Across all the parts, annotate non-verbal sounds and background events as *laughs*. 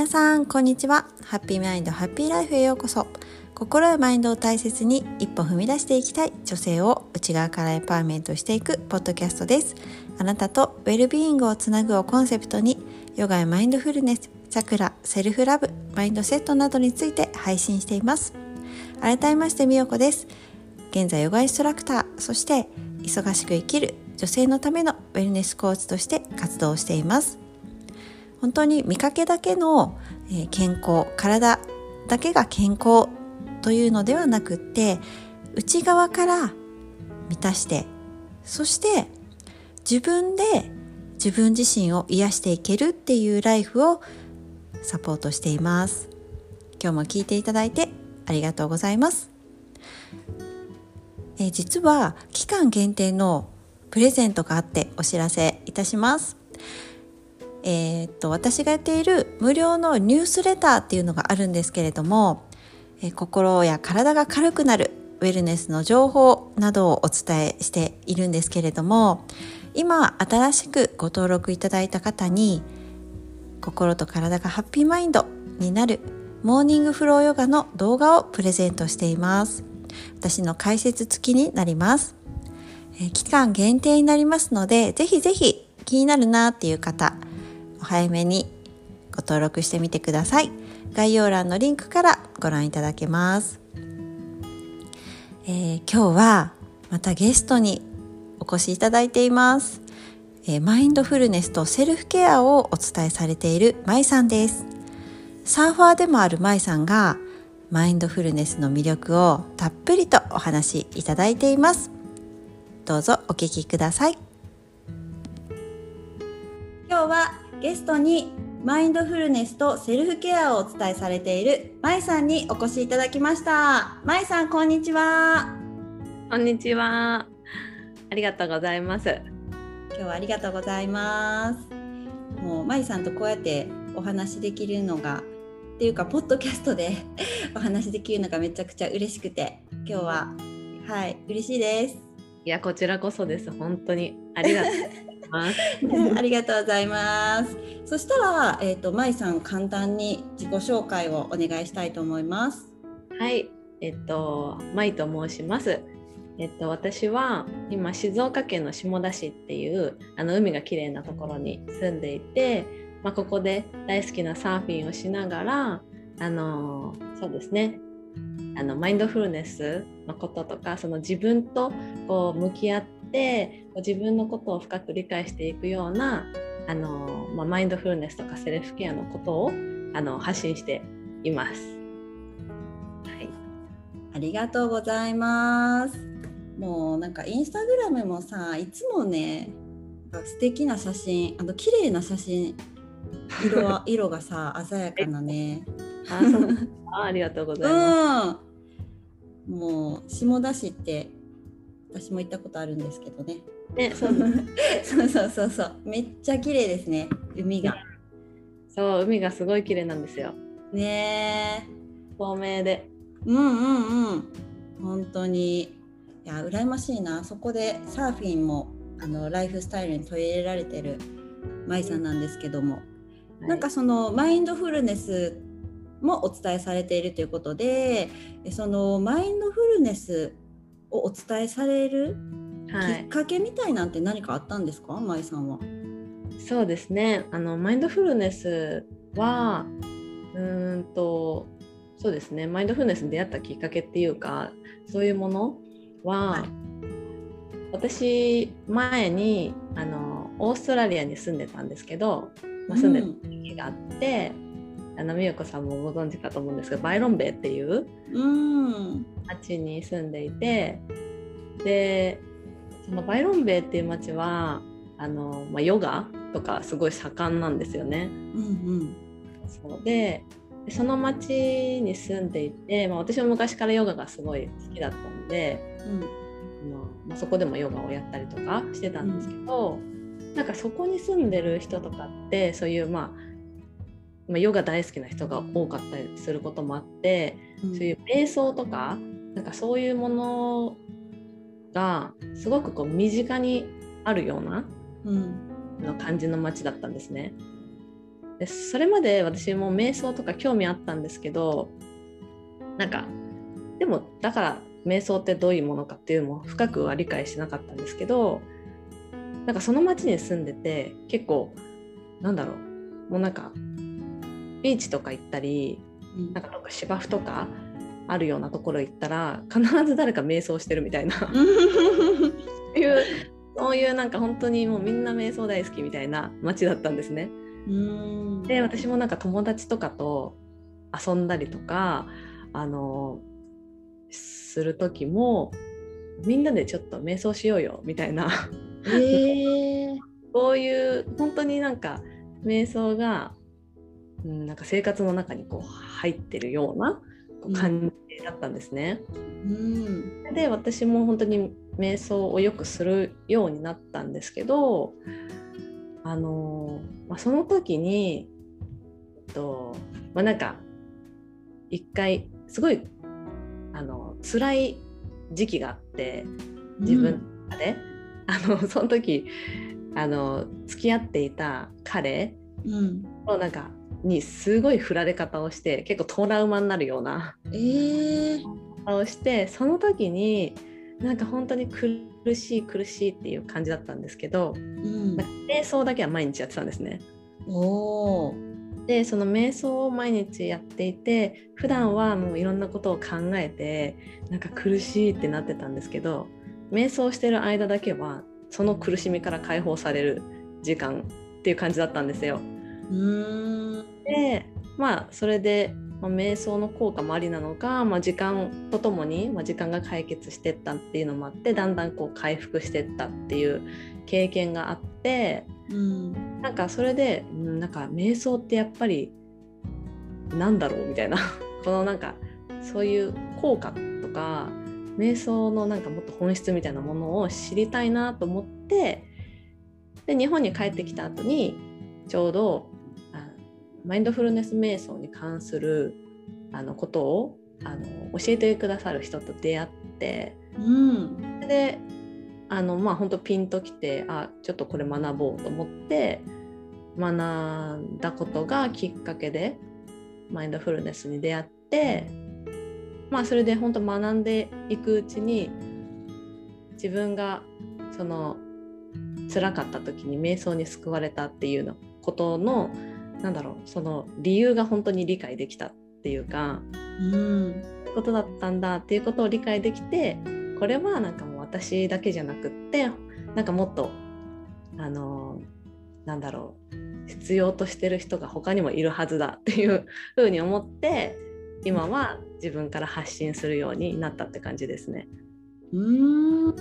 皆さんこんにちは。 Happy Mind Happy Life へようこそ。心やマインドを大切に一歩踏み出していきたい女性を内側からエンパワーメントしていくポッドキャストです。あなたとウェルビーイングをつなぐをコンセプトにヨガやマインドフルネスチャクラセルフラブマインドセットなどについて配信しています。改めましてみよこです。現在ヨガインストラクターそして忙しく生きる女性のためのウェルネスコーチとして活動しています。本当に見かけだけの健康体だけが健康というのではなくって内側から満たしてそして自分で自分自身を癒していけるっていうライフをサポートしています。今日も聞いていただいてありがとうございます。え実は期間限定のプレゼントがあってお知らせいたします。えー、っと私がやっている無料のニュースレターっていうのがあるんですけれども、えー、心や体が軽くなるウェルネスの情報などをお伝えしているんですけれども今新しくご登録いただいた方に心と体がハッピーマインドになるモーニングフローヨガの動画をプレゼントしています。私の解説付きになります、え、期間限定になりますのでぜひぜひ気になるなっていう方お早めにご登録してみてください。概要欄のリンクからご覧いただけます、えー、今日はまたゲストにお越しいただいています、えー、マインドフルネスとセルフケアをお伝えされているまいさんです。サーファーでもあるまいさんがマインドフルネスの魅力をたっぷりとお話しいただいています。どうぞお聞きください。今日はゲストにマインドフルネスとセルフケアをお伝えされているまいさんにお越しいただきました。まいさんこんにちは。こんにちは。ありがとうございます。今日はありがとうございます。もうまいさんとこうやってお話できるのがっていうかポッドキャストで *laughs* お話できるのがめちゃくちゃ嬉しくて今日ははい嬉しいです。いやこちらこそです。本当に。ありがとうます。ありがとうございます。そしたら、えっ、ー、と、まいさん、簡単に自己紹介をお願いしたいと思います。はい、えっと、まいと申します。えっと、私は今静岡県の下田市っていうあの海が綺麗なところに住んでいて、まあ、ここで大好きなサーフィンをしながらあのそうですねあのマインドフルネスのこととかその自分とこう向き合って自分のことを深く理解していくようなあの、まあ、マインドフルネスとかセルフケアのことをあの発信しています。はい、ありがとうございます。もうなんかインスタグラムもさいつもね素敵な写真あの綺麗な写真色は *laughs* 色がさ鮮やかなね。あありがとうございます。*laughs* うん、もう下田市って私も行ったことあるんですけどね。ね、そう *laughs* そうそうそうめっちゃ綺麗ですね海が。そう海がすごい綺麗なんですよ。ね透明で。うんうんうん。本当にいや羨ましいなそこでサーフィンもあのライフスタイルに取り入れられてる舞さんなんですけども、はい、なんかそのマインドフルネスもお伝えされているということでそのマインドフルネスをお伝えされるきっかけみたいなんて何かあったんですか、舞さんは。そうですね。あのマインドフルネスはうんとそうですね。マインドフルネスに出会ったきっかけっていうかそういうものは、はい、私前にあのオーストラリアに住んでたんですけど、まあ、住んでた時があって、うんあの美代子さんもご存知かと思うんですけどバイロンベイっていう町に住んでいてでそのバイロンベイっていう町はあの、まあ、ヨガとかすごい盛んなんですよね。うんうん、そう。でその町に住んでいて、まあ、私も昔からヨガがすごい好きだったので、うん。まあ、そこでもヨガをやったりとかしてたんですけど、うん、なんかそこに住んでる人とかってそういうまあまあ、ヨガ大好きな人が多かったりすることもあって、うん、そういう瞑想とかなんかそういうものがすごくこう身近にあるような、うん、の感じの街だったんですね。でそれまで私も瞑想とか興味あったんですけどなんかでもだから瞑想ってどういうものかっていうのも深くは理解してなかったんですけどなんかその町に住んでて結構なんだろう。もうなんかビーチとか行ったりうん。なんか芝生とかあるようなところ行ったら必ず誰か瞑想してるみたいな。いうそういうなんか本当にもうみんな瞑想大好きみたいな街だったんですね。うん。で私もなんか友達とかと遊んだりとかあのする時もみんなでちょっと瞑想しようよみたいな。えー。こういう本当になんか瞑想が、うん、なんか生活の中にこう入ってるような感じだったんですね。うん。で私も本当に瞑想をよくするようになったんですけどあの、まあ、その時に、えっとまあ、なんか一回すごいあの辛い時期があって自分で、あのその時あの付き合っていた彼うん。のなんかにすごい振られ方をして結構トラウマになるようなえーをしてその時になんか本当に苦しい苦しいっていう感じだったんですけどうん瞑想だけは毎日やってたんですね。おーでその瞑想を毎日やっていて普段はもういろんなことを考えてなんか苦しいってなってたんですけど瞑想してる間だけはその苦しみから解放される時間っていう感じだったんですよ。うん。でまあそれで、まあ、瞑想の効果もありなのか、まあ、時間とともに、まあ、時間が解決してったっていうのもあってだんだんこう回復してったっていう経験があってうん。なんかそれで、うん、なんか瞑想ってやっぱりなんだろう？みたいな。*laughs* このなんかそういう効果とか瞑想のなんかもっと本質みたいなものを知りたいなと思ってで日本に帰ってきた後にちょうどあマインドフルネス瞑想に関するあのことをあの教えてくださる人と出会ってうん。であのまあ本当ピンときてあちょっとこれ学ぼうと思って学んだことがきっかけでマインドフルネスに出会ってまあそれで本当学んでいくうちに自分がその辛かった時に瞑想に救われたっていうのことのなんだろうその理由が本当に理解できたっていうかうんことだったんだっていうことを理解できてこれはなんかもう私だけじゃなくってなんかもっとあのなんだろう必要としてる人が他にもいるはずだっていうふうに思って今は自分から発信するようになったって感じですね。うん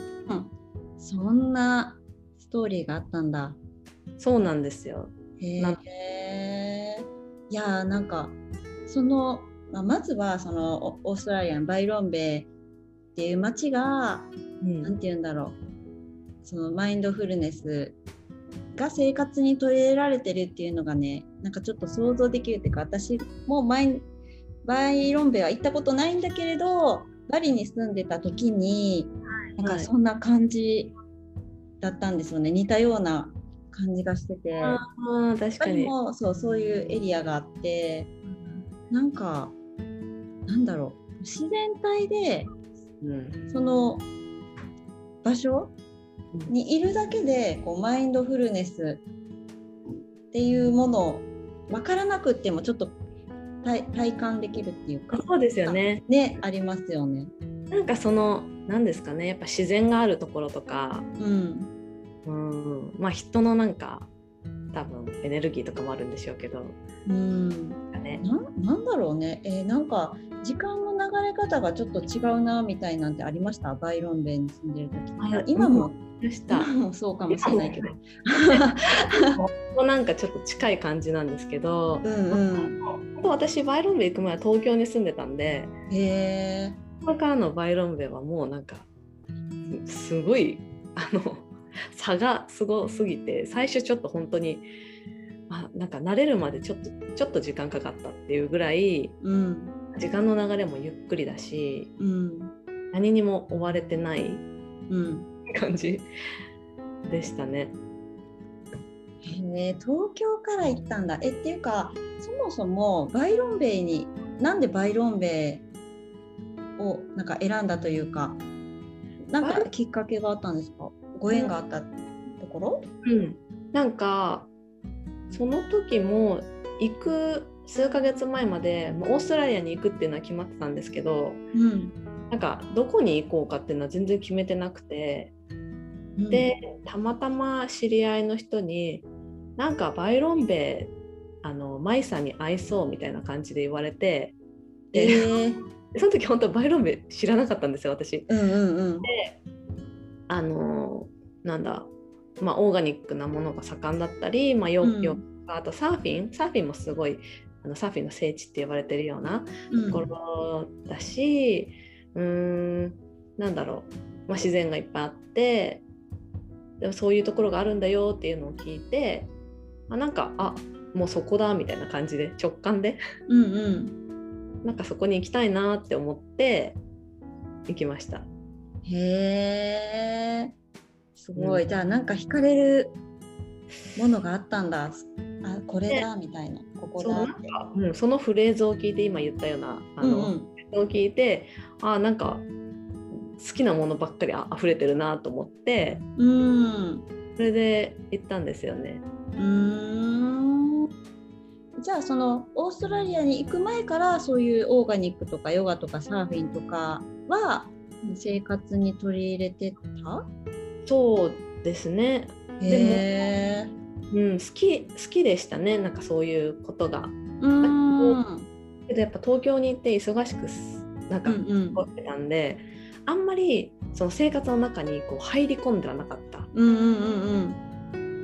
そんなストーリーがあったんだそうなんですよ。へなえいやーなんかその、まあ、まずはそのオオーストラリアのバイロンベイっていう街がうん。なんて言うんだろう。そのマインドフルネスが生活に取り入れられてるっていうのがねなんかちょっと想像できるっていうか私もマイバイロンベイは行ったことないんだけれどバリに住んでた時になんかそんな感じだったんですよね、似たような感じがしてて。あー確か他にに。もそうそういうエリアがあってなんかなんだろう自然体でうんその場所にいるだけでこうマインドフルネスっていうものを分からなくってもちょっと体体感できるっていうかそうですよね。ねありますよね。なんかその何ですかねやっぱ自然があるところとかうんうん。まあ人のなんか多分エネルギーとかもあるんでしょうけど、うん。ね、なんなんだろうね、えーなんか時間の流れ方がちょっと違うなみたいなんてありました？バイロンベイに住んでる時あ今も、でした。今もそうかもしれないけど。ここなんかちょっと近い感じなんですけど、うんうん。本当私バイロンベイ行く前は東京に住んでたんで。へえ。ここからのバイロンベイはもうなんかすすごいあの差がすごすぎて最初ちょっと本当にあなんか慣れるまでちょっとちょっと時間かかったっていうぐらいうん時間の流れもゆっくりだしうん何にも追われてないうん。感じでしたね。へえ東京から行ったんだえっていうかそもそもバイロンベイになんでバイロンベイをなんか選んだというかなんかきっかけがあったんですか？ご縁があったところ、うん、なんかその時も行く数ヶ月前までもうオーストラリアに行くっていうのは決まってたんですけどうん。なんかどこに行こうかっていうのは全然決めてなくてうん、でたまたま知り合いの人になんかバイロンベイあのマイさんに会いそうみたいな感じで言われてえでー、*laughs* その時本当バイロンベイ知らなかったんですよ私。うんうんうんあのなんだ、まあ、オーガニックなものが盛んだったり、まあ、ようん。よあとサーフィンサーフィンもすごいあのサーフィンの聖地って呼ばれてるようなうん。ところだし、うーんなんだろう、まあ、自然がいっぱいあってでもそういうところがあるんだよっていうのを聞いて、まあ、なんかあもうそこだみたいな感じで直感でうんうん。*laughs* なんかそこに行きたいなって思って行きました。へえすごい、うん。じゃあなんか惹かれるものがあったんだ。あこれだみたいな。ここそうだって。なんか、うん、そのフレーズを聞いて今言ったようなあの、うんうん。を聞いてあなんか好きなものばっかりあ溢れてるなと思ってうん。それで行ったんですよね。うーん。じゃあそのオーストラリアに行く前からそういうオーガニックとかヨガとかサーフィンとかは生活に取り入れてた？そうですね、へえ。うん、好き好きでしたね。なんかそういうことが。うーん。けどやっぱ東京に行って忙しくすなんかうんうん。過ごしてたんで、あんまりその生活の中にこう入り込んではなかった。うんうんうん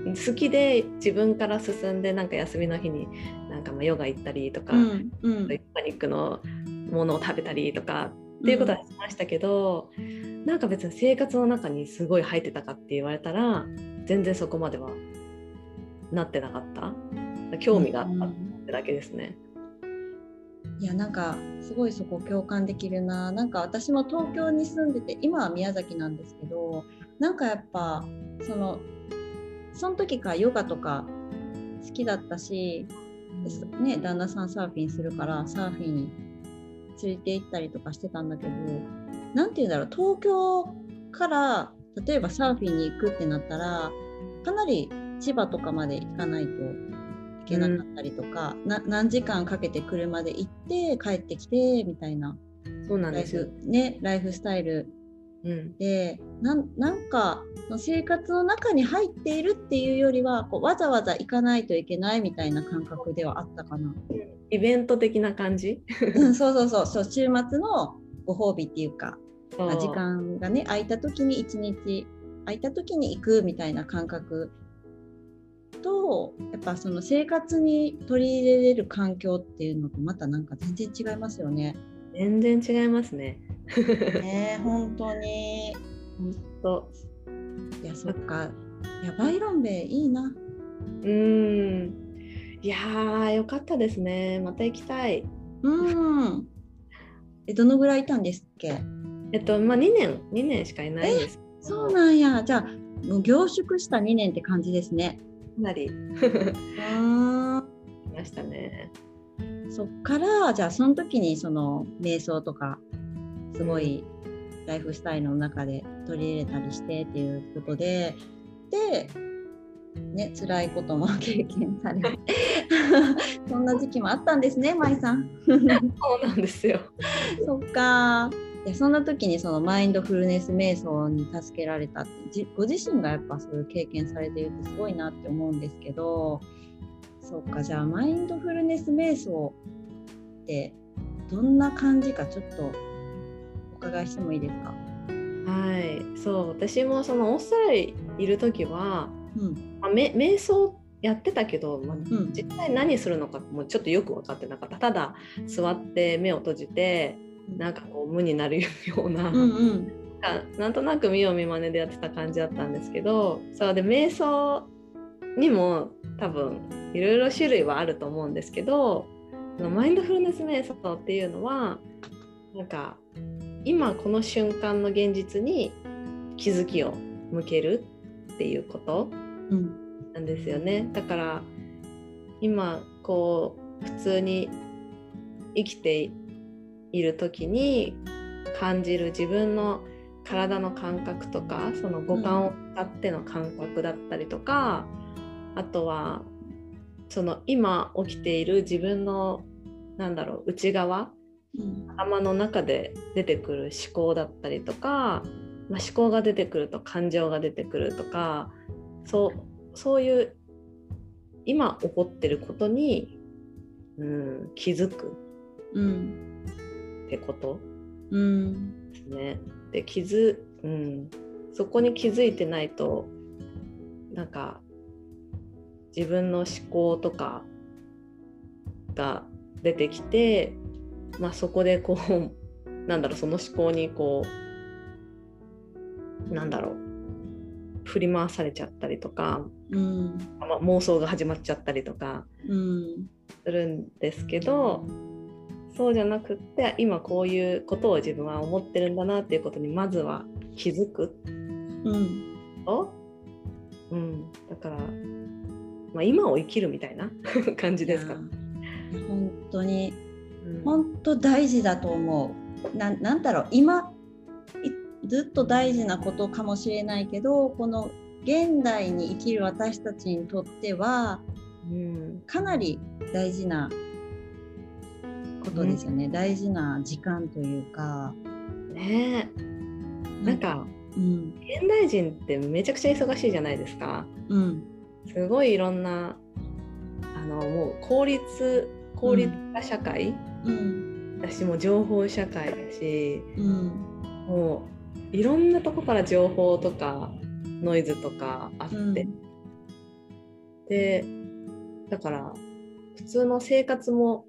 好きで自分から進んでなんか休みの日になんかまあヨガ行ったりとか、うんうん。オーガニックのものを食べたりとかっていうことはしましたけど、なんか別に生活の中にすごい入ってたかって言われたら全然そこまではなってなかった。興味があったってだけですね。いやなんかすごいそこ共感できるな。なんか私も東京に住んでて今は宮崎なんですけどなんかやっぱそのその時からヨガとか好きだったし、ね、旦那さんサーフィンするからサーフィンに連れて行ったりとかしてたんだけど何て言うんだろう東京から例えばサーフィンに行くってなったらかなり千葉とかまで行かないといけなかったりとか、な何時間かけて車で行って帰ってきてみたいなそうなんライです。ね、ライフスタイルうん、でなんなんか生活の中に入っているっていうよりはこうわざわざ行かないといけないみたいな感覚ではあったかな。イベント的な感じ？うんそうそうそうそう週末のご褒美っていうかそう時間がね空いた時に一日空いた時に行くみたいな感覚とやっぱその生活に取り入れれる環境っていうのとまたなんか全然違いますよね。全然違いますね。ね本当に本当。いやそっかいやバイロンベイいいな。うーん。いやーよかったですね。また行きたい。うん。えどのぐらいいたんですっけ？えっとまあ2年2年しかいないんです。そうなんやじゃあもう凝縮した2年って感じですね。かなり *laughs* うんいましたね。そっからじゃあその時にその瞑想とかすごいライフスタイルの中で取り入れたりしてっていうことでで、ね、辛いことも経験され *laughs* そんな時期もあったんですね舞さん。そうなんですよ。そっかいやそんな時にそのマインドフルネス瞑想に助けられたってじご自身がやっぱそういう経験されているってすごいなって思うんですけどそっかじゃあマインドフルネス瞑想ってどんな感じかちょっとお伺いしてもいいですか？はい。そう私もそのオーストラリアいる時は、うんまあ、め瞑想やってたけど、まあ、うん実際何するのかもちょっとよく分かってなかった。ただ座って目を閉じてなんかこう無になるような。うんうんかなんとなく見よう見まねでやってた感じだったんですけどそうで瞑想にも多分いろいろ種類はあると思うんですけどマインドフルネス瞑想っていうのはなんか今この瞬間の現実に気づきを向けるっていうことなんですよね。だから今こう普通に生きている時に感じる自分の体の感覚とかその五感を使っての感覚だったりとか、あとはその今起きている自分のなんだろう内側、うん、頭の中で出てくる思考だったりとか、まあ、思考が出てくると感情が出てくるとかそうそういう今起こってることに、うん、気づくってこと、うん、ですね。で気づ、うん、そこに気づいてないとなんか自分の思考とかが出てきて、まあ、そこでこう *laughs* なんだろうその思考にこうなんだろう振り回されちゃったりとか、うん。まあ、妄想が始まっちゃったりとかするんですけど、そうじゃなくって今こういうことを自分は思ってるんだなっていうことにまずは気づく、うん。うん、だから、まあ、今を生きるみたいな *laughs* 感じですか？本当に、うん、本当大事だと思う。ななんだろう今ずっと大事なことかもしれないけどこの現代に生きる私たちにとっては、うん、かなり大事なことですよね、うん、大事な時間というか。ねなんか、うん、現代人ってめちゃくちゃ忙しいじゃないですか。うん、すごいいろんなあのもう効率効率化社会、うん、私も情報社会だし、うん、もういろんなとこから情報とかノイズとかあって、うん、でだから普通の生活も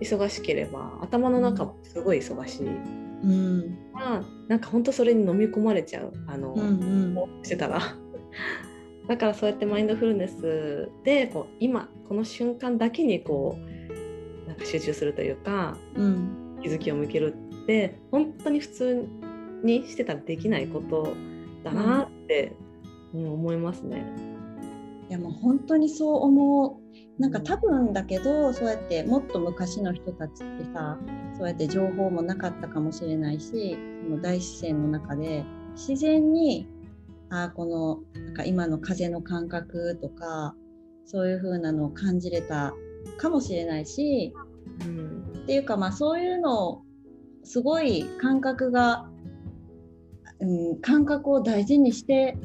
忙しければ頭の中もすごい忙しい。うん、まあなんか本当それに飲み込まれちゃうあの、うんうん、してたらだからそうやってマインドフルネスでこう今この瞬間だけにこうなんか集中するというか、うん、気づきを向けるって本当に普通にしてたらできないことだなって、うん、思いますね。いやもう本当にそう思うなんか多分だけどそうやってもっと昔の人たちってさそうやって情報もなかったかもしれないしその大自然の中で自然にあこのなんか今の風の感覚とかそういう風なのを感じれたかもしれないし、うん、っていうかまあそういうのすごい感覚が、うん、感覚を大事にして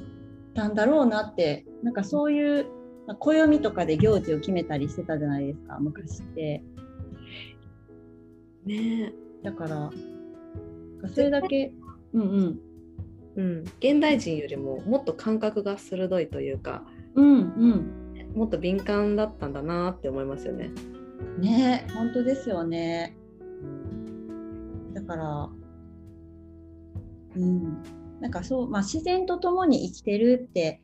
たんだろうなってなんかそういう暦とかで行事を決めたりしてたじゃないですか昔って。ね。だからそれだけうんうんうん、現代人よりももっと感覚が鋭いというか、うんうん、もっと敏感だったんだなって思いますよね。ね本当ですよね。だからうんなんかそう、まあ、自然と共に生きてるって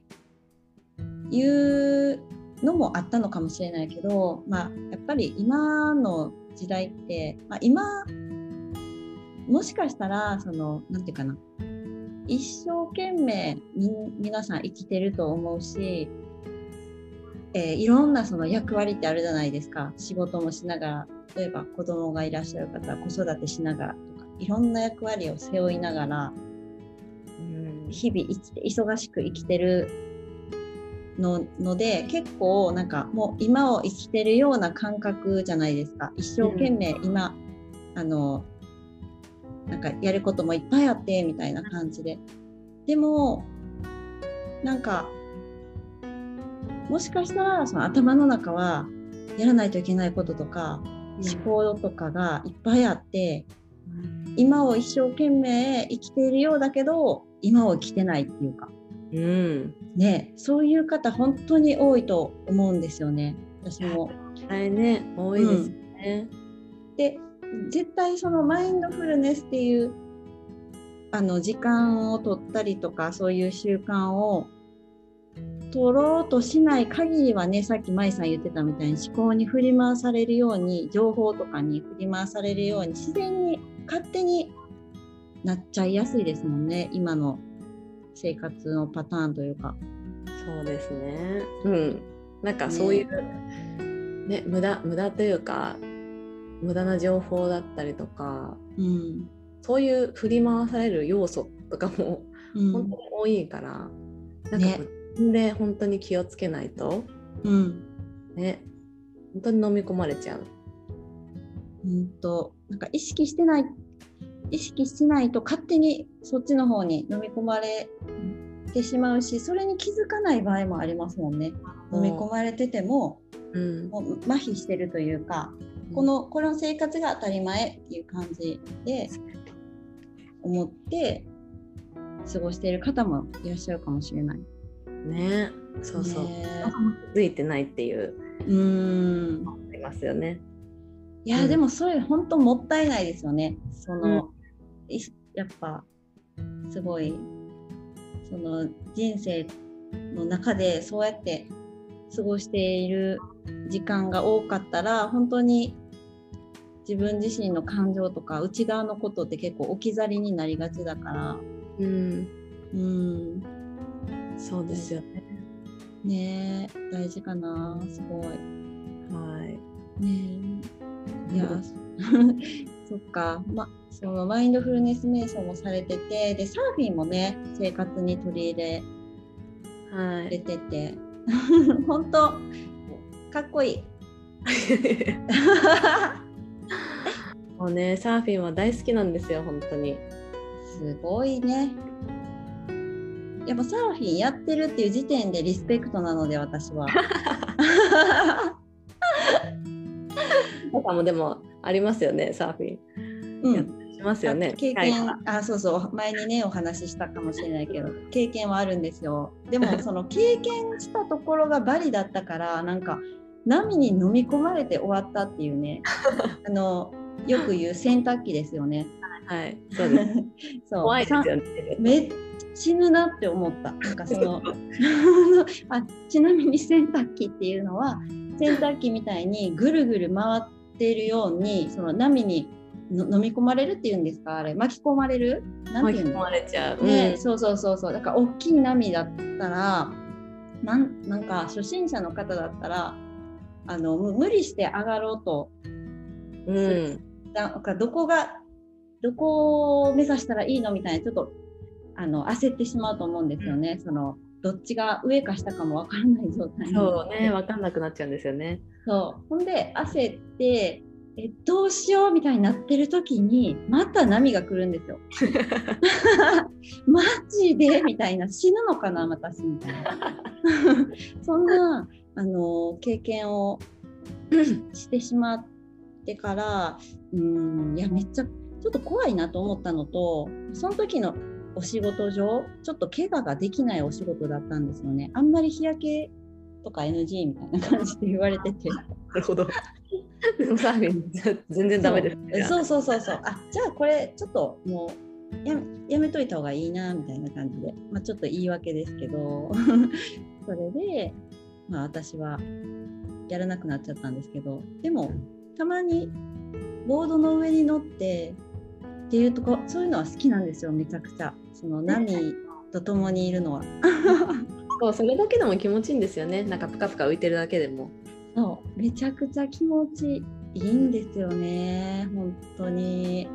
いうのもあったのかもしれないけど、まあ、やっぱり今の時代って、まあ、今もしかしたらその何て言うかな一生懸命皆さん生きてると思うし、えー、いろんなその役割ってあるじゃないですか。仕事もしながら例えば子供がいらっしゃる方は子育てしながらとかいろんな役割を背負いながら、うん、日々生きて忙しく生きてるのので結構なんかもう今を生きてるような感覚じゃないですか。一生懸命今、うん、あのなんかやることもいっぱいあってみたいな感じで。でもなんかもしかしたらその頭の中はやらないといけないこととか、思考とかがいっぱいあって、うん、今を一生懸命生きているようだけど今を生きてないっていうか。うん、ね、そういう方本当に多いと思うんですよね。私も。はいね多いですね。うん、で絶対そのマインドフルネスっていうあの時間を取ったりとかそういう習慣を取ろうとしない限りはねさっき舞さん言ってたみたいに思考に振り回されるように情報とかに振り回されるように自然に勝手になっちゃいやすいですもんね今の生活のパターンというか。そうですね。うん。なんかそういう、ね無駄無駄というか無駄な情報だったりとかうん。そういう振り回される要素とかもうん。本当に多いから、なんかね。自分で本当に気をつけないとうん。ね。本当に飲み込まれちゃう。うんとなんか意識してない意識しないと勝手にそっちの方に飲み込まれてしまうしそれに気づかない場合もありますもんね。飲み込まれててもうん。もう麻痺してるというか、このこの生活が当たり前っていう感じで思って過ごしている方もいらっしゃるかもしれない。ね。そうそう、ね。気づいてないっていう。うーん。ありますよね。いや、うん。でもそれ本当もったいないですよね。その、いやっぱすごいその人生の中でそうやって過ごしている時間が多かったら本当に自分自身の感情とか内側のことって結構置き去りになりがちだから。うん、うんそうですよね。ねえ大事かな。すごい。はい。ねえ。いや *laughs* そっか。まそのマインドフルネス瞑想もされててでサーフィンもね生活に取り入れはい。れてて *laughs* 本当。かっこいい。*laughs* もうね、サーフィンは大好きなんですよ、本当に。すごいね。やっぱサーフィンやってるっていう時点でリスペクトなので私は。*laughs* とかもでもありますよね、サーフィン。うん。しますよね。経験あそうそう前にねお話ししたかもしれないけど経験はあるんですよでもその経験したところがバリだったからなんか波に飲み込まれて終わったっていうね *laughs* あのよく言う洗濯機ですよねはい、そうです。*laughs* そう怖いですよね。めっ死ぬなって思った。なんかその *laughs* あちなみに洗濯機っていうのは洗濯機みたいにぐるぐる回っているようにその波にの飲み込まれるっていうんですか？あれ巻き込まれる？なんていうの巻き込まれちゃう。ね、うん。そうそうそうそう。だから大きい波だったらなんなんか初心者の方だったらあのむ無理して上がろうと。うん。なんかどこがどこを目指したらいいのみたいなちょっとあの焦ってしまうと思うんですよね、そのどっちが上か下かも分からない状態に。そうね、わかんなくなっちゃうんですよね。そう。ほんで焦ってえどうしようみたいになってる時にまた波が来るんですよ。*laughs* マジでみたいな死ぬのかな私みたいな *laughs* そんなあの経験を *clears throat* してしまってからうんいやめっちゃちょっと怖いなと思ったのとその時のお仕事上ちょっと怪我ができないお仕事だったんですよねあんまり日焼けとか NG みたいな感じで言われてて *laughs* なるほど。サーフィンぜ全然ダメですね。そうそうそうそうあじゃあこれちょっともうやめやめといた方がいいなみたいな感じで、まあ、ちょっと言い訳ですけど *laughs* それで、まあ、私はやらなくなっちゃったんですけどでもたまにボードの上に乗ってっていうとこそういうのは好きなんですよめちゃくちゃその波と共にいるのは。*laughs* そうそれだけでも気持ちいいんですよね。なんかぷかぷか浮いてるだけでも。そうめちゃくちゃ気持ちいいんですよね本当に。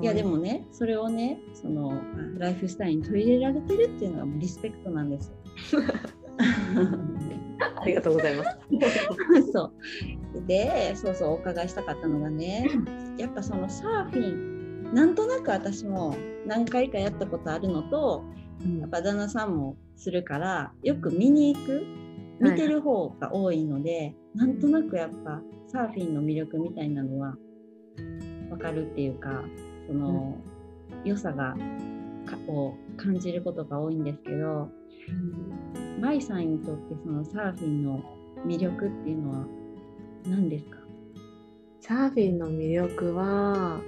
いやでもねそれをねそのあライフスタイルに取り入れられてるっていうのがもうリスペクトなんですよ。ありがとうございます。*laughs* そうでそうそうお伺いしたかったのがねやっぱそのサーフィンなんとなく私も何回かやったことあるのとやっぱ旦那さんもするからよく見に行く見てる方が多いので、なんとなくやっぱサーフィンの魅力みたいなのは分かるっていうかその、良さがかを感じることが多いんですけど舞さんにとってそのサーフィンの魅力っていうのは何ですか？サーフィンの魅力は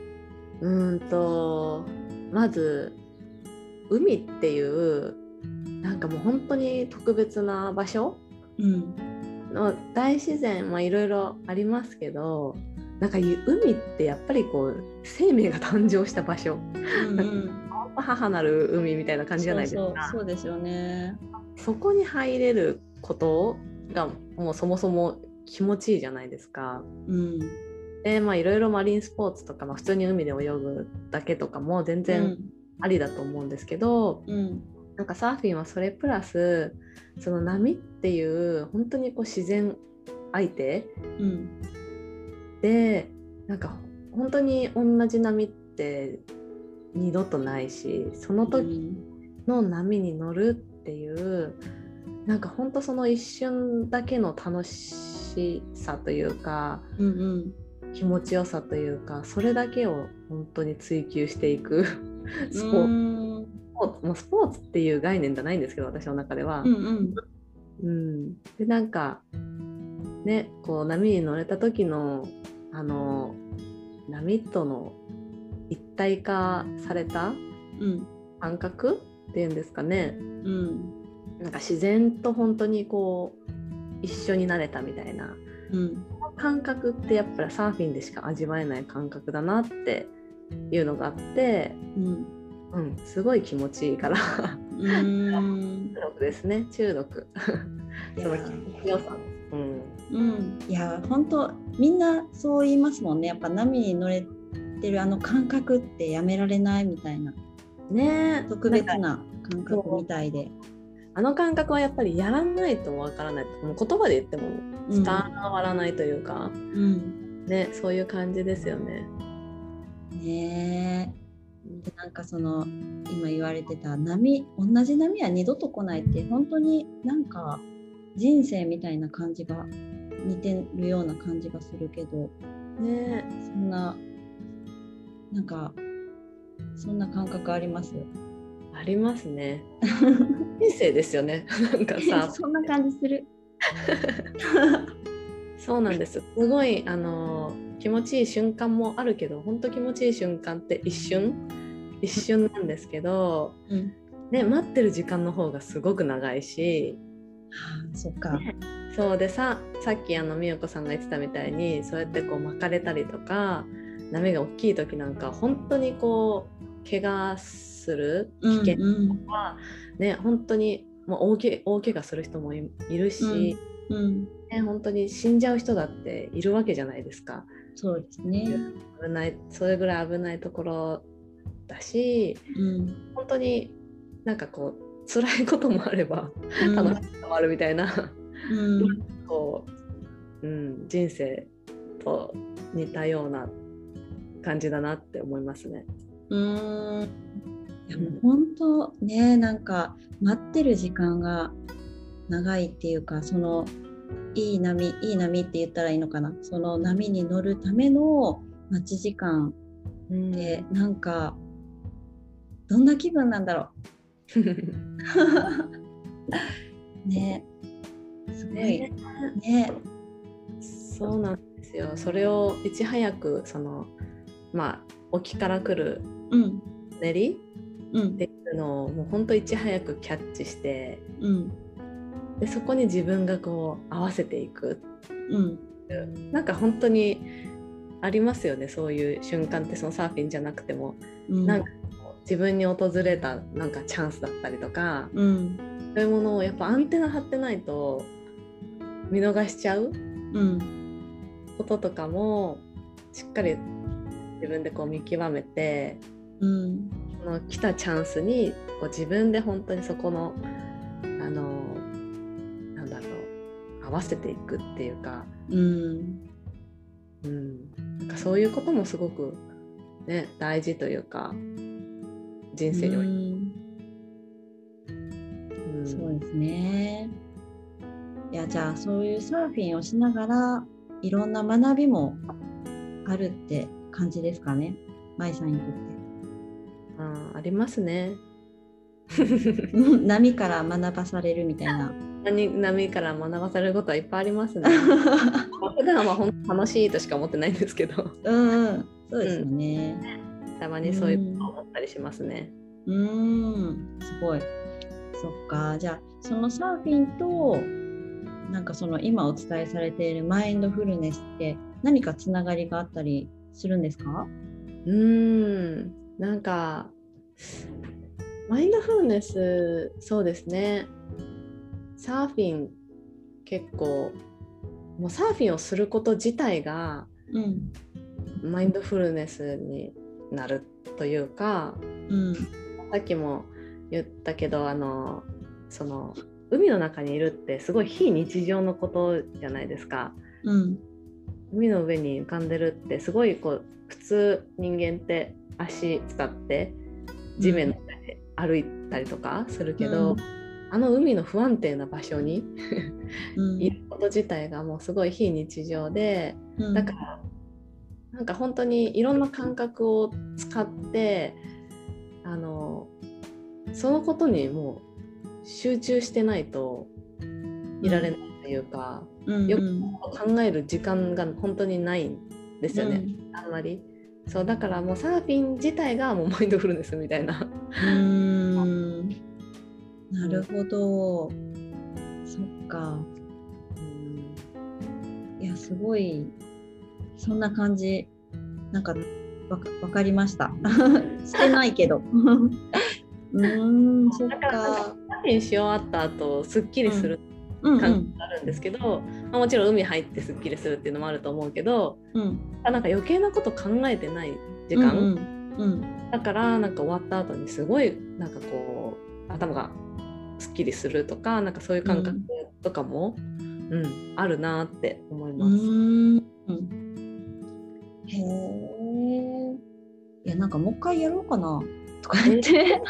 うーんとまず海っていうなんかもう本当に特別な場所うん。の大自然はいろいろありますけどなんかゆ海ってやっぱりこう生命が誕生した場所。うんうん。母なる海みたいな感じじゃないですか。そうですよね。そこに入れることがもうそもそも気持ちいいじゃないですか。うん。でまあいろいろマリンスポーツとか、まあ、普通に海で泳ぐだけとかも全然ありだと思うんですけど、うんなんかサーフィンはそれプラスその波っていう本当にこう自然相手。うん。でなんか本当に同じ波って二度とないしその時の波に乗るっていうなんか本当その一瞬だけの楽しさというかうんうん。気持ちよさというかそれだけを本当に追求していく。*laughs* スポーツうんスポーツもうスポーツっていう概念じゃないんですけど私の中では。うんうん。うん、でなんかねこう波に乗れた時のあの波との一体化されたうん。感覚っていうんですかね。うん。なんか自然と本当にこう一緒になれたみたいな。うん。感覚ってやっぱりサーフィンでしか味わえない感覚だなっていうのがあって、うんうん、すごい気持ちいいから。うん。中毒ですね中毒。いそのや気持ちよさ、うん、うん。いや本当みんなそう言いますもんね。やっぱ波に乗れてるあの感覚ってやめられないみたいな。ね。え特別な感覚みたいで。あの感覚はやっぱりやらないとわからない。もう言葉で言っても伝わらないというか、うん。ねそういう感じですよね。ねなんかその今言われてた波同じ波は二度と来ないって本当になんか人生みたいな感じが似てるような感じがするけどねそんななんかそんな感覚あります？ありますね。*laughs* 人生ですよね。なんかさ *laughs* そんな感じする。そうなんです。すごいあの気持ちいい瞬間もあるけど本当気持ちいい瞬間って一瞬？一瞬なんですけど、うん、ね、待ってる時間の方がすごく長いし。はあ、そっか。そうでささっきあの美代子さんが言ってたみたいにそうやってこう巻かれたりとか波が大きい時なんか本当にこう怪我する危険うん。とか、ね本当にもう大け大怪我する人もいいるし、うん、ね、本当に死んじゃう人だっているわけじゃないですかそうですね。危ないそれぐらい危ないところだしうん、本当になんかこう辛いこともあればうん楽しいこともあるみたいな。うん、こう、うん、人生と似たような感じだなって思いますね。うーんいやもう本当ねなんか待ってる時間が長いっていうかそのいい波いい波って言ったらいいのかな？その波に乗るための待ち時間うん。でなんかどんな気分なんだろう？*laughs* ね。すごい。ね。ね。そうなんですよ。それをいち早くそのまあ沖から来るうん。練りうん。っていうのをもう本当いち早くキャッチしてうんでそこに自分がこう合わせていく。うん。なんか本当にありますよねそういう瞬間ってそのサーフィンじゃなくても。うん。なんか自分に訪れたなんかチャンスだったりとか。うん。そういうものをやっぱアンテナ張ってないと見逃しちゃううん。こととかもしっかり自分でこう見極めてうん。その来たチャンスにこう自分で本当にそこのあの合わせていくっていうか,、うんうん、なんかそういうこともすごく、ね、大事というか人生において、うんうんそうですね。いやじゃあそういうサーフィンをしながらいろんな学びもあるって感じですかね、舞さんにとって。あありますね。う *laughs* ん波から学ばされるみたいな。波波から学ばされることはいっぱいありますね。ま *laughs* あ普段は本当楽しいとしか思ってないんですけどうんうん、そうですよね。たまにそういうことを思ったりしますね。うーん、すごい。そっか、じゃあそのサーフィンとなんかその今お伝えされているマインドフルネスって何かつながりがあったりするんですか？うーんなんかマインドフルネスそうですねサーフィン結構もうサーフィンをすること自体がうんマインドフルネスになるというかうんさっきも言ったけどあのその海の中にいるってすごい非日常のことじゃないですか。うん海の上に浮かんでるってすごいこう普通人間って足使って地面で歩いたりとかするけど、うんあの海の不安定な場所にうん。いること自体がもうすごい非日常でうん。だからなんか本当にいろんな感覚を使ってあのそのことにもう集中してないといられないというか、うん。よくうん。考える時間が本当にないんですよね、あんまり。そうだからもうサーフィン自体がもうマインドフルネスみたいな。うん。なるほど。そっか。いやすごい。そんな感じ。なんかわかわかりました。*laughs* してないけど。*laughs* うーんそっだからなんか。かサーフィンし終わった後すっきりするうん。う感があるんですけど、まあ、もちろん海入ってすっきりするっていうのもあると思うけどうん。なんか余計なこと考えてない時間、うん。うん。だからなんか終わった後にすごいなんかこう頭がすっきりするとかなんかそういう感覚とかも、うんあるなって思いうます。へえいやなんかもう一回やろうかな。とか言って。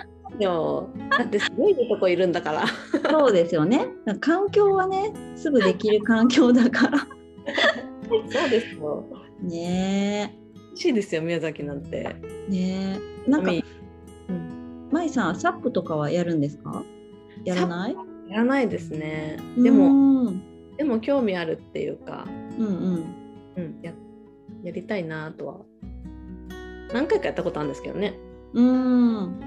だってすごいとこいるんだから。そうですよね。環境はねすぐできる環境だから。そうですよ。ね美味しいですよ宮崎なんて。えねえなんか海。うん。舞さんサップとかはやるんですか？やらない？やらないですね。でも、うんでも興味あるっていうか、うんうんうん、ややりたいなとは何回かやったことあるんですけどね。うん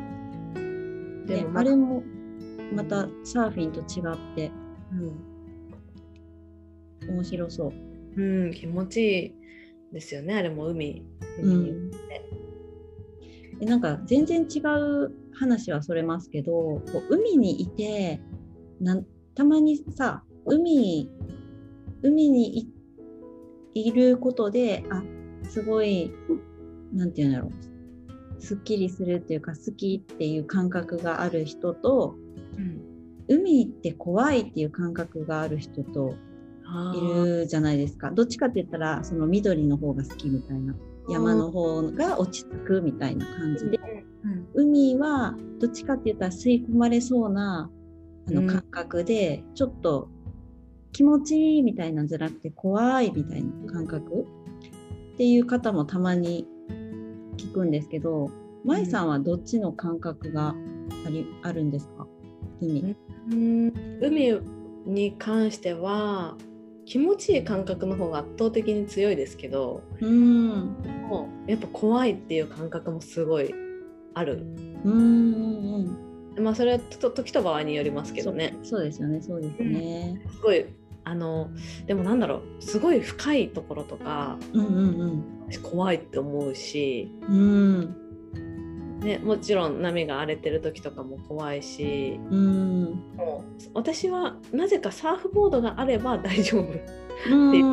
ねでも、まあれもまたサーフィンと違って面白そう。うん、うん、気持ちいいですよねあれも海。う海ん、でなんか全然違う話はそれますけどこう海にいてなんたまにさ海海にいいることであすごいなんていうんだろう。すっきりするっていうか好きっていう感覚がある人とうん海って怖いっていう感覚がある人といるじゃないですか。どっちかって言ったらその緑の方が好きみたいな山の方が落ち着くみたいな感じでうん。海はどっちかって言ったら吸い込まれそうなあうん。の感覚で、ちょっと気持ちいいみたいなんじゃなくて怖いみたいな感覚？っていう方もたまに聞くんですけど舞さんはどっちの感覚がありあるんですか？海。うん。海に関しては気持ちいい感覚の方が圧倒的に強いですけどうん。もうやっぱ怖いっていう感覚もすごいある。うんうんまあそれはと時と場合によりますけどね。そうですよね。そうですね。すごいあのでもなんだろう。すごい深いところとかうんうん怖いって思うし、うん。ね、もちろん波が荒れてる時とかも怖いし。うん。もう私はなぜかサーフボードがあれば大丈夫うんっていう。う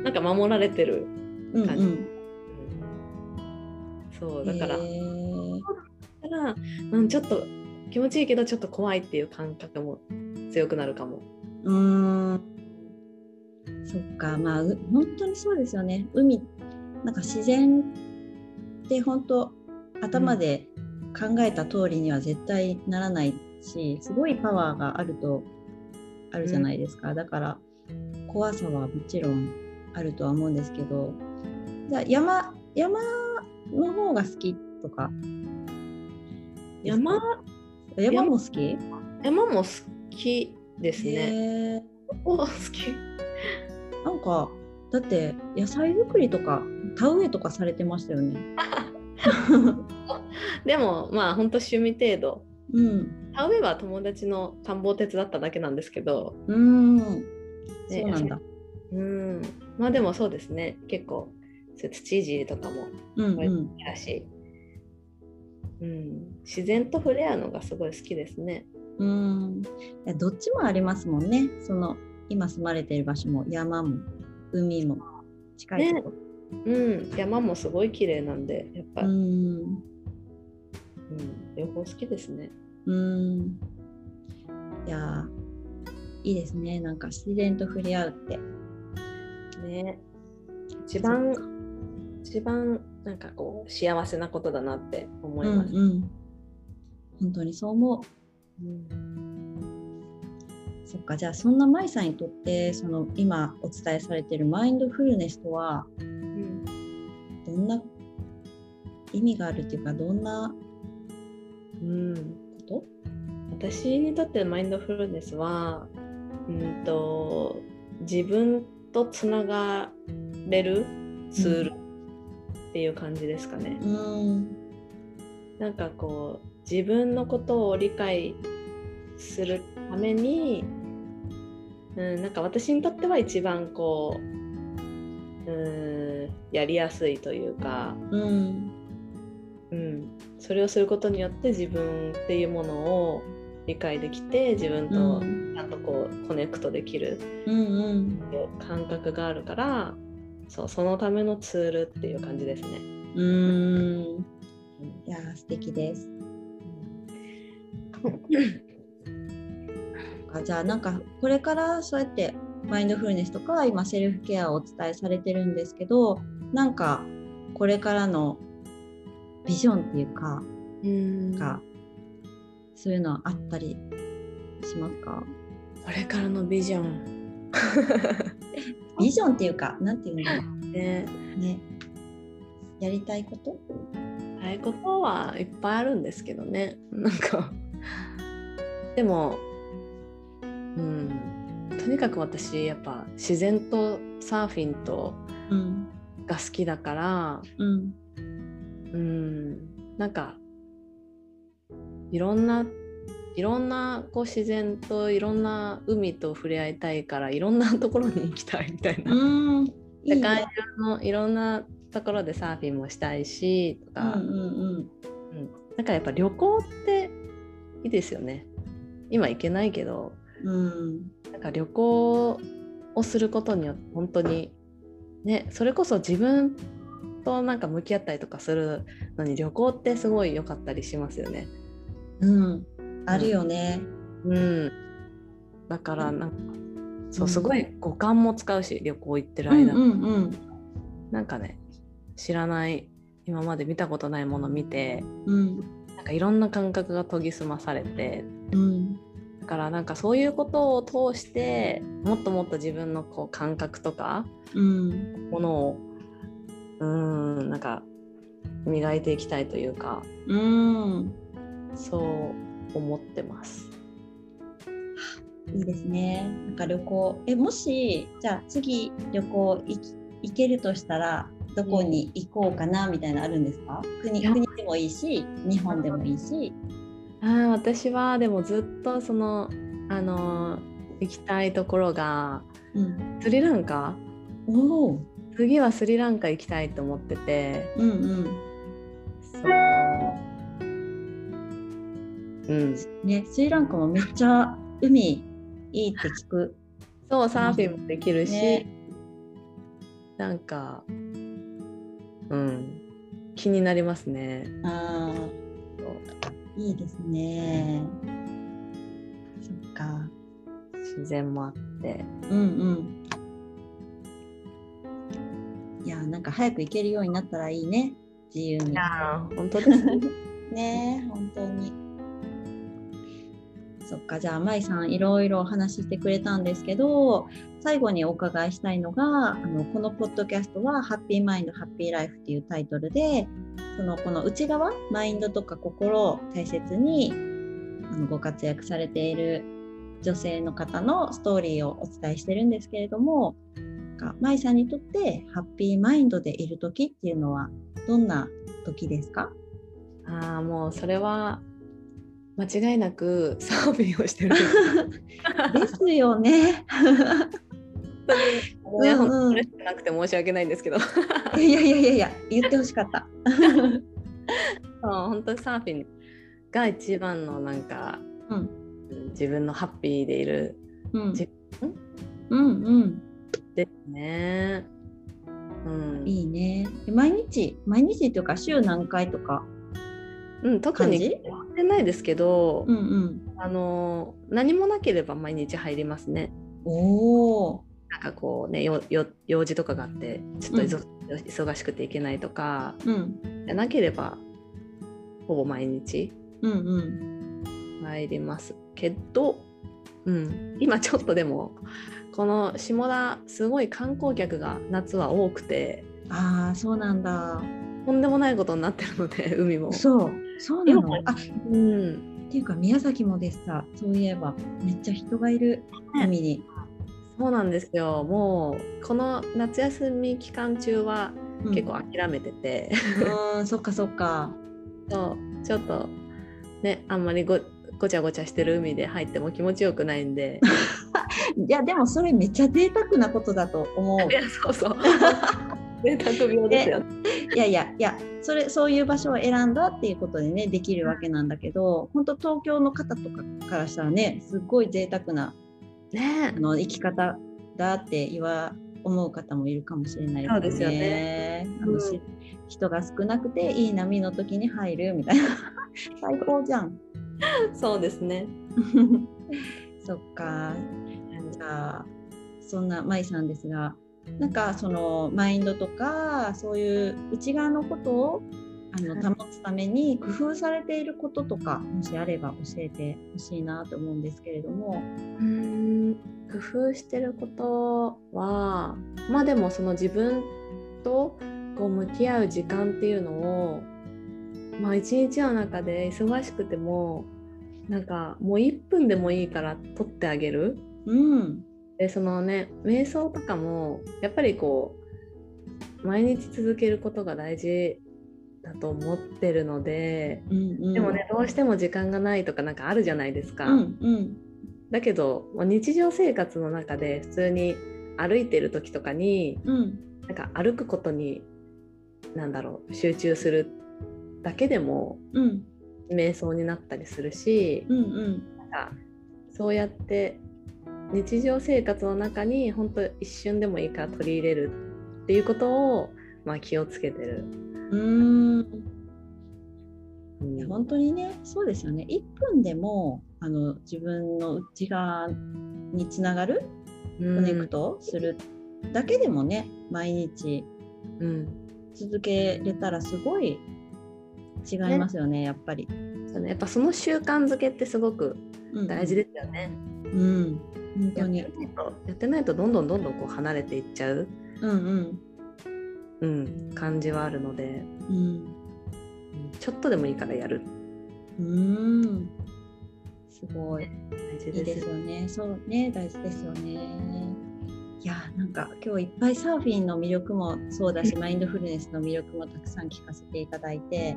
ん。なんか守られてる、うん感じそうだから,、へーだからうん、ちょっと気持ちいいけどちょっと怖いっていう感覚も強くなるかも。うーん。そっかまあう本当にそうですよね。海なんか自然って本当頭で考えた通りには絶対ならないしすごいパワーがあるとあるじゃないですか、だから怖さはもちろんあるとは思うんですけど。じゃあ山山の方が好きとか山山も好き？山も好きですね。お好きなんかだって野菜作りとか田植えとかされてましたよね。*laughs* でもまあ本当趣味程度うん。田植えは友達の田んぼを手伝っただけなんですけどうん。ねそうなんだ。うんまあでもそうですね結構そう土いじりとかもうんうん。好きだし、うん、自然と触れ合うのがすごい好きですね。うん。いやどっちもありますもんね。その今住まれている場所も山も海も近いとこ。ろ、うん、山もすごい綺麗なんでやっぱ、ううん。ん両方好きですね。うん。いやいいですね。なんか自然と触れ合うって。ね。一番一番なんかこう幸せなことだなって思います。うんうん、本当にそう思う。うん。そっかじゃあそんな舞さんにとってその今お伝えされているマインドフルネスとはうんどんな意味があるっていうかどんなうん。こと私にとってのマインドフルネスは、うんと自分とつながれるツールっていう感じですかね。うん。なんかこう自分のことを理解するために、うん、なんか私にとっては一番こう、うん、やりやすいというか、うん。うん、それをすることによって自分っていうものを理解できて自分とうん。ちゃんとこうコネクトできる感覚があるからそうそのためのツールっていう感じですね。うん。いやー素敵です。*laughs* あじゃあなんかこれからそうやってマインドフルネスとか今セルフケアをお伝えされてるんですけどなんかこれからのビジョンっていうかうん。がそういうのはあったりしますか？これからのビジョン *laughs* ビジョンっていうかなんていうんだろね。うね。やりたいこと？ああいうことはいっぱいあるんですけどね。なんか。でもうん。とにかく私やっぱ自然とサーフィンとうん。が好きだからうん。うん。なんかいろんないろんなこう自然といろんな海と触れ合いたいからいろんなところに行きたいみたいな、世界ね中のいろんなところでサーフィンもしたいしとか、うんうんうん。だからやっぱ旅行っていいですよね。今行けないけど。うんうん。なんか旅行をすることによって本当にねそれこそ自分となんか向き合ったりとかするのに旅行ってすごい良かったりしますよね。うんあるよね。うん、だからなんかそううん。すごい五感も使うし旅行行ってる間、うんうんうん。なんかね知らない今まで見たことないもの見てうん。なんかいろんな感覚が研ぎ澄まされて。うん。だからなんかそういうことを通してもっともっと自分のこう感覚とかうん。ものをうーんなんか磨いていきたいというか。うん。そう思ってます。いいですね。なんか旅行えもしじゃあ次旅行行けるとしたらどこに行こうかなみたいなのあるんですか？国国でもいいし日本でもいいし。あー私はでもずっとそのあの行きたいところがうん。スリランカ？おお。次はスリランカ行きたいと思っててうんうん。そううんねスリランカもめっちゃ海いいって聞く。*laughs* そうサーフィンもできるし、ねなんかうん気になりますね。ああいいですね。そっか。自然もあってうんうん。いやなんか早く行けるようになったらいいね自由に。いやー本当ですね。*laughs* ねえ本当にそっか。じゃあ舞さんいろいろお話ししてくれたんですけど最後にお伺いしたいのがあのこのポッドキャストは「ハッピーマインドハッピーライフ」っていうタイトルでそのこの内側マインドとか心を大切にあのご活躍されている女性の方のストーリーをお伝えしてるんですけれども舞さんにとってハッピーマインドでいる時っていうのはどんな時ですか？あもうそれは間違いなく *laughs* サーフィンをしてる。ですよね。ね、うんうんなくて申し訳ないんですけど。そういやいやいやいや言ってほしかった。*laughs* 本当にサーフィンが一番のなんか、うんう自分のハッピーでいるうんじうんうんですね。うん、いいね毎日毎日というか週何回とか？うん、特にってないですけど、うんうん。あの何もなければ毎日入りますね。おおなんかこうね用事とかがあってちょっと忙しくていけないとかうん。じゃなければほぼ毎日うんうん。入りますけど、うん、今ちょっとでもこの下田すごい観光客が夏は多くてああそうなんだ。とんでもないことになってるので海も。そうそうなの。今あっうん、ていうか宮崎もでさそういえばめっちゃ人がいるね。海に、そうなんですよ。もうこの夏休み期間中はうん結構諦めてて、うーんそっかそっか。そう。ちょっとねあんまりごごちゃごちゃしてる海で入っても気持ちよくないんで。*laughs* いやでもそれめっちゃ贅沢なことだと思う。いやそうそう *laughs* 贅沢病ですよ。いやいやいやそれそういう場所を選んだっていうことでねできるわけなんだけど本当東京の方とかからしたらねすっごい贅沢なね。あの生き方だって言わ思う方もいるかもしれないそうですよね。あのし人が少なくていい波の時に入るみたいな。*laughs* 最高じゃん。そうですね。*laughs* そっか。じゃあそんな舞さんですがなんかそのマインドとかそういう内側のことをあのはい。保つために工夫されていることとかもしあれば教えてほしいなと思うんですけれども。うーん工夫してることはまあでもその自分とこう向き合う時間っていうのをまあ一日の中で忙しくてもなんかもう1分でもいいから取ってあげる。うんでそのね瞑想とかもやっぱりこう毎日続けることが大事だと思ってるのでうんうん、でもねどうしても時間がないとかなんかあるじゃないですか。うんうん。だけどまあ日常生活の中で普通に歩いてる時とかにうん。なんか歩くことになんだろう集中するだけでもうん。瞑想になったりするし、うんうん。なんかそうやって日常生活の中に本当一瞬でもいいから取り入れるっていうことを、まあ、気をつけてる。うーん。本当にねそうですよね。1分でもあの自分の内側につながるコネクトするだけでもね、毎日うん。続けれたらすごい違いますよねやっぱり。やっぱその習慣づけってすごくうん大事ですよね。うん本当に。やってないとやってないとどんどんどんどんこう離れていっちゃう、うんうん。うん、感じはあるので、うん。うんちょっとでもいいからやる。うん。すごい。大事です。よね。そうね、大事ですよね。いやなんか今日いっぱいサーフィンの魅力もそうだし *laughs* マインドフルネスの魅力もたくさん聞かせていただいて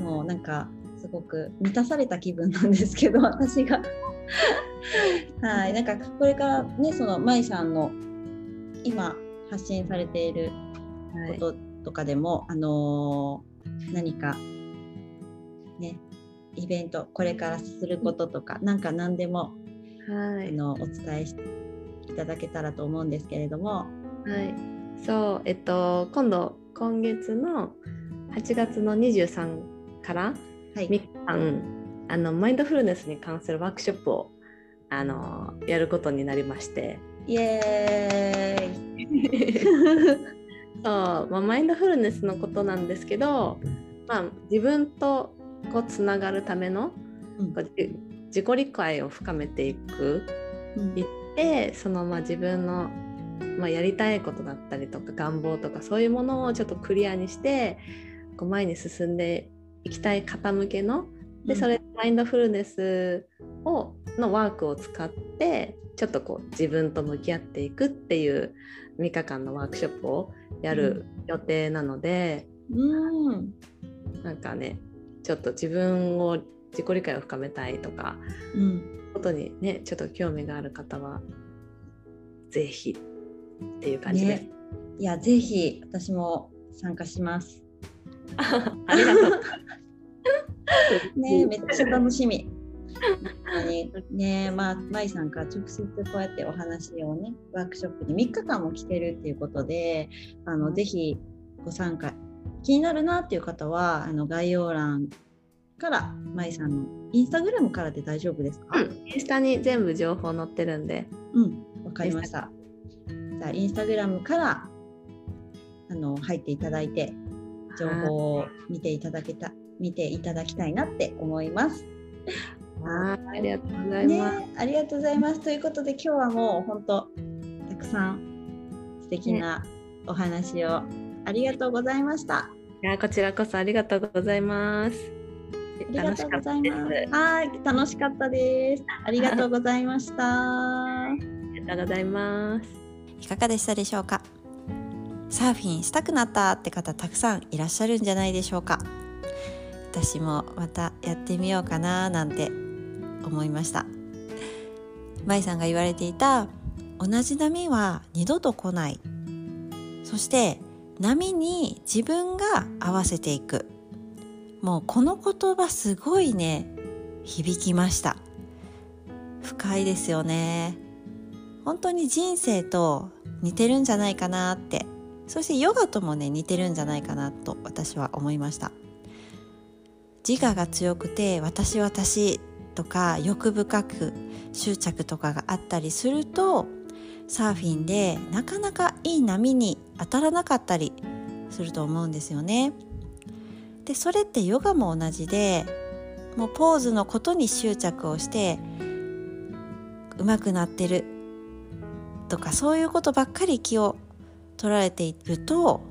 もうなんかすごく満たされた気分なんですけど私が *laughs* はいなんかこれからねその舞さんの今発信されているはい。こととかでも、あのー何かねイベントこれからすることとかなんか何でもはい。あのお伝えしいただけたらと思うんですけれども、はい、そう、えっと、今度、今月の8月の23からはい。3日間、あのマインドフルネスに関するワークショップをあのやることになりまして、イエーイ。*laughs* そう、まあ、マインドフルネスのことなんですけど、まあ、自分とこうつながるためのうん。こうじ自己理解を深めていく。うん。でそのまあ自分の、まあ、やりたいことだったりとか願望とかそういうものをちょっとクリアにしてこう前に進んでいきたい方向けのでそれマインドフルネスをのワークを使ってちょっとこう自分と向き合っていくっていう3日間のワークショップをやる予定なので、うんなんかねちょっと自分を自己理解を深めたいとかうんことにねちょっと興味がある方はぜひっていう感じです。ねいやぜひ私も参加します。*laughs* ありがとう。ねめっちゃ楽しみ。に。ねまあ舞さんから直接こうやってお話をねワークショップに3日間も来てるっていうことであのぜひご参加。気になるなっていう方はあの概要欄から舞さんのインスタグラムからで大丈夫ですか、うん、インスタに全部情報載ってるんで。うん。わかりました。じゃあインスタグラムからあの入っていただいて情報を見ていただけた見ていただきたいなって思います。はい、ありがとうございます、ね。ありがとうございます。ということで今日はもう本当たくさん素敵なお話をありがとうございました。いやこちらこそありがとうございます。ありがとうございます。はい、楽しかったです。ありがとうございました。ありがとうございます。いかがでしたでしょうか？サーフィンしたくなったって方たくさんいらっしゃるんじゃないでしょうか？私もまたやってみようかななんて思いました。舞さんが言われていた同じ波は二度と来ない。そして波に自分が合わせていく。もうこの言葉すごいね響きました。深いですよね。本当に人生と似てるんじゃないかなって。そしてヨガともね似てるんじゃないかなと私は思いました。自我が強くて私私とか欲深く執着とかがあったりするとサーフィンでなかなかいい波に当たらなかったりすると思うんですよね。でそれってヨガも同じでもうポーズのことに執着をして上手くなってるとかそういうことばっかり気を取られていると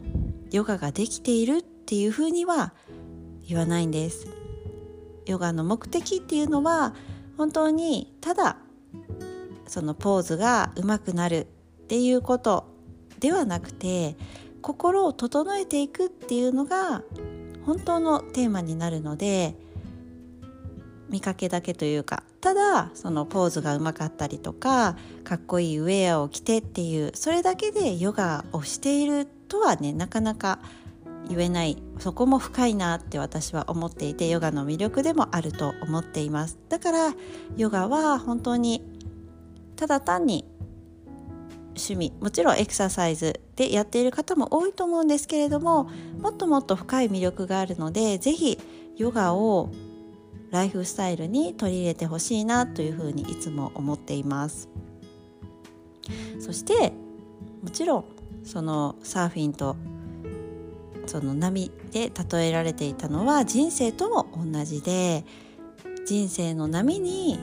ヨガができているっていうふうには言わないんです。ヨガの目的っていうのは本当にただそのポーズがうまくなるっていうことではなくて心を整えていくっていうのが本当のテーマになるので見かけだけというかただそのポーズがうまかったりとかかっこいいウェアを着てっていうそれだけでヨガをしているとはねなかなか言えないそこも深いなって私は思っていてヨガの魅力でもあると思っています。だからヨガは本当にただ単に趣味もちろんエクササイズでやっている方も多いと思うんですけれどももっともっと深い魅力があるので是非ヨガをライフスタイルに取り入れてほしいなというふうにいつも思っています。そしてもちろんそのサーフィンとその波で例えられていたのは人生とも同じで人生の波に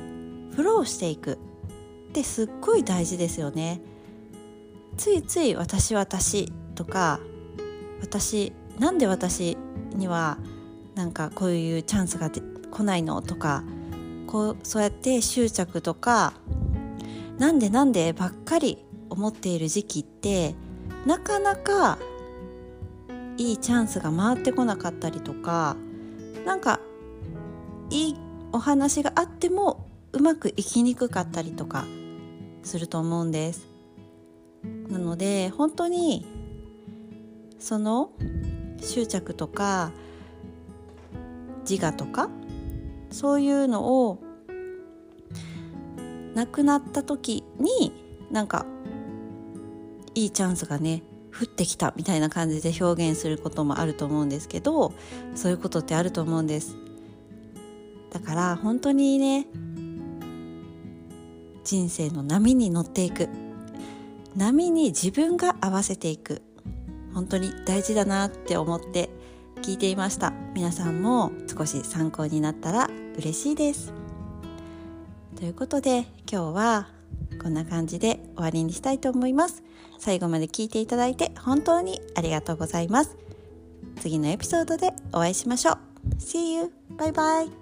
フローしていくってすっごい大事ですよね。ついつい私私とか私なんで私にはなんかこういうチャンスが来ないのとかこうそうやって執着とかなんでなんでばっかり思っている時期ってなかなかいいチャンスが回ってこなかったりとかなんかいいお話があってもうまくいきにくかったりとかすると思うんです。なので本当にその執着とか自我とかそういうのをなくなった時になんかいいチャンスがね降ってきたみたいな感じで表現することもあると思うんですけどそういうことってあると思うんです。だから本当にね人生の波に乗っていく。波に自分が合わせていく。本当に大事だなって思って聞いていました。皆さんも少し参考になったら嬉しいです。ということで今日はこんな感じで終わりにしたいと思います。最後まで聞いていただいて本当にありがとうございます。次のエピソードでお会いしましょう。See you! バイバイ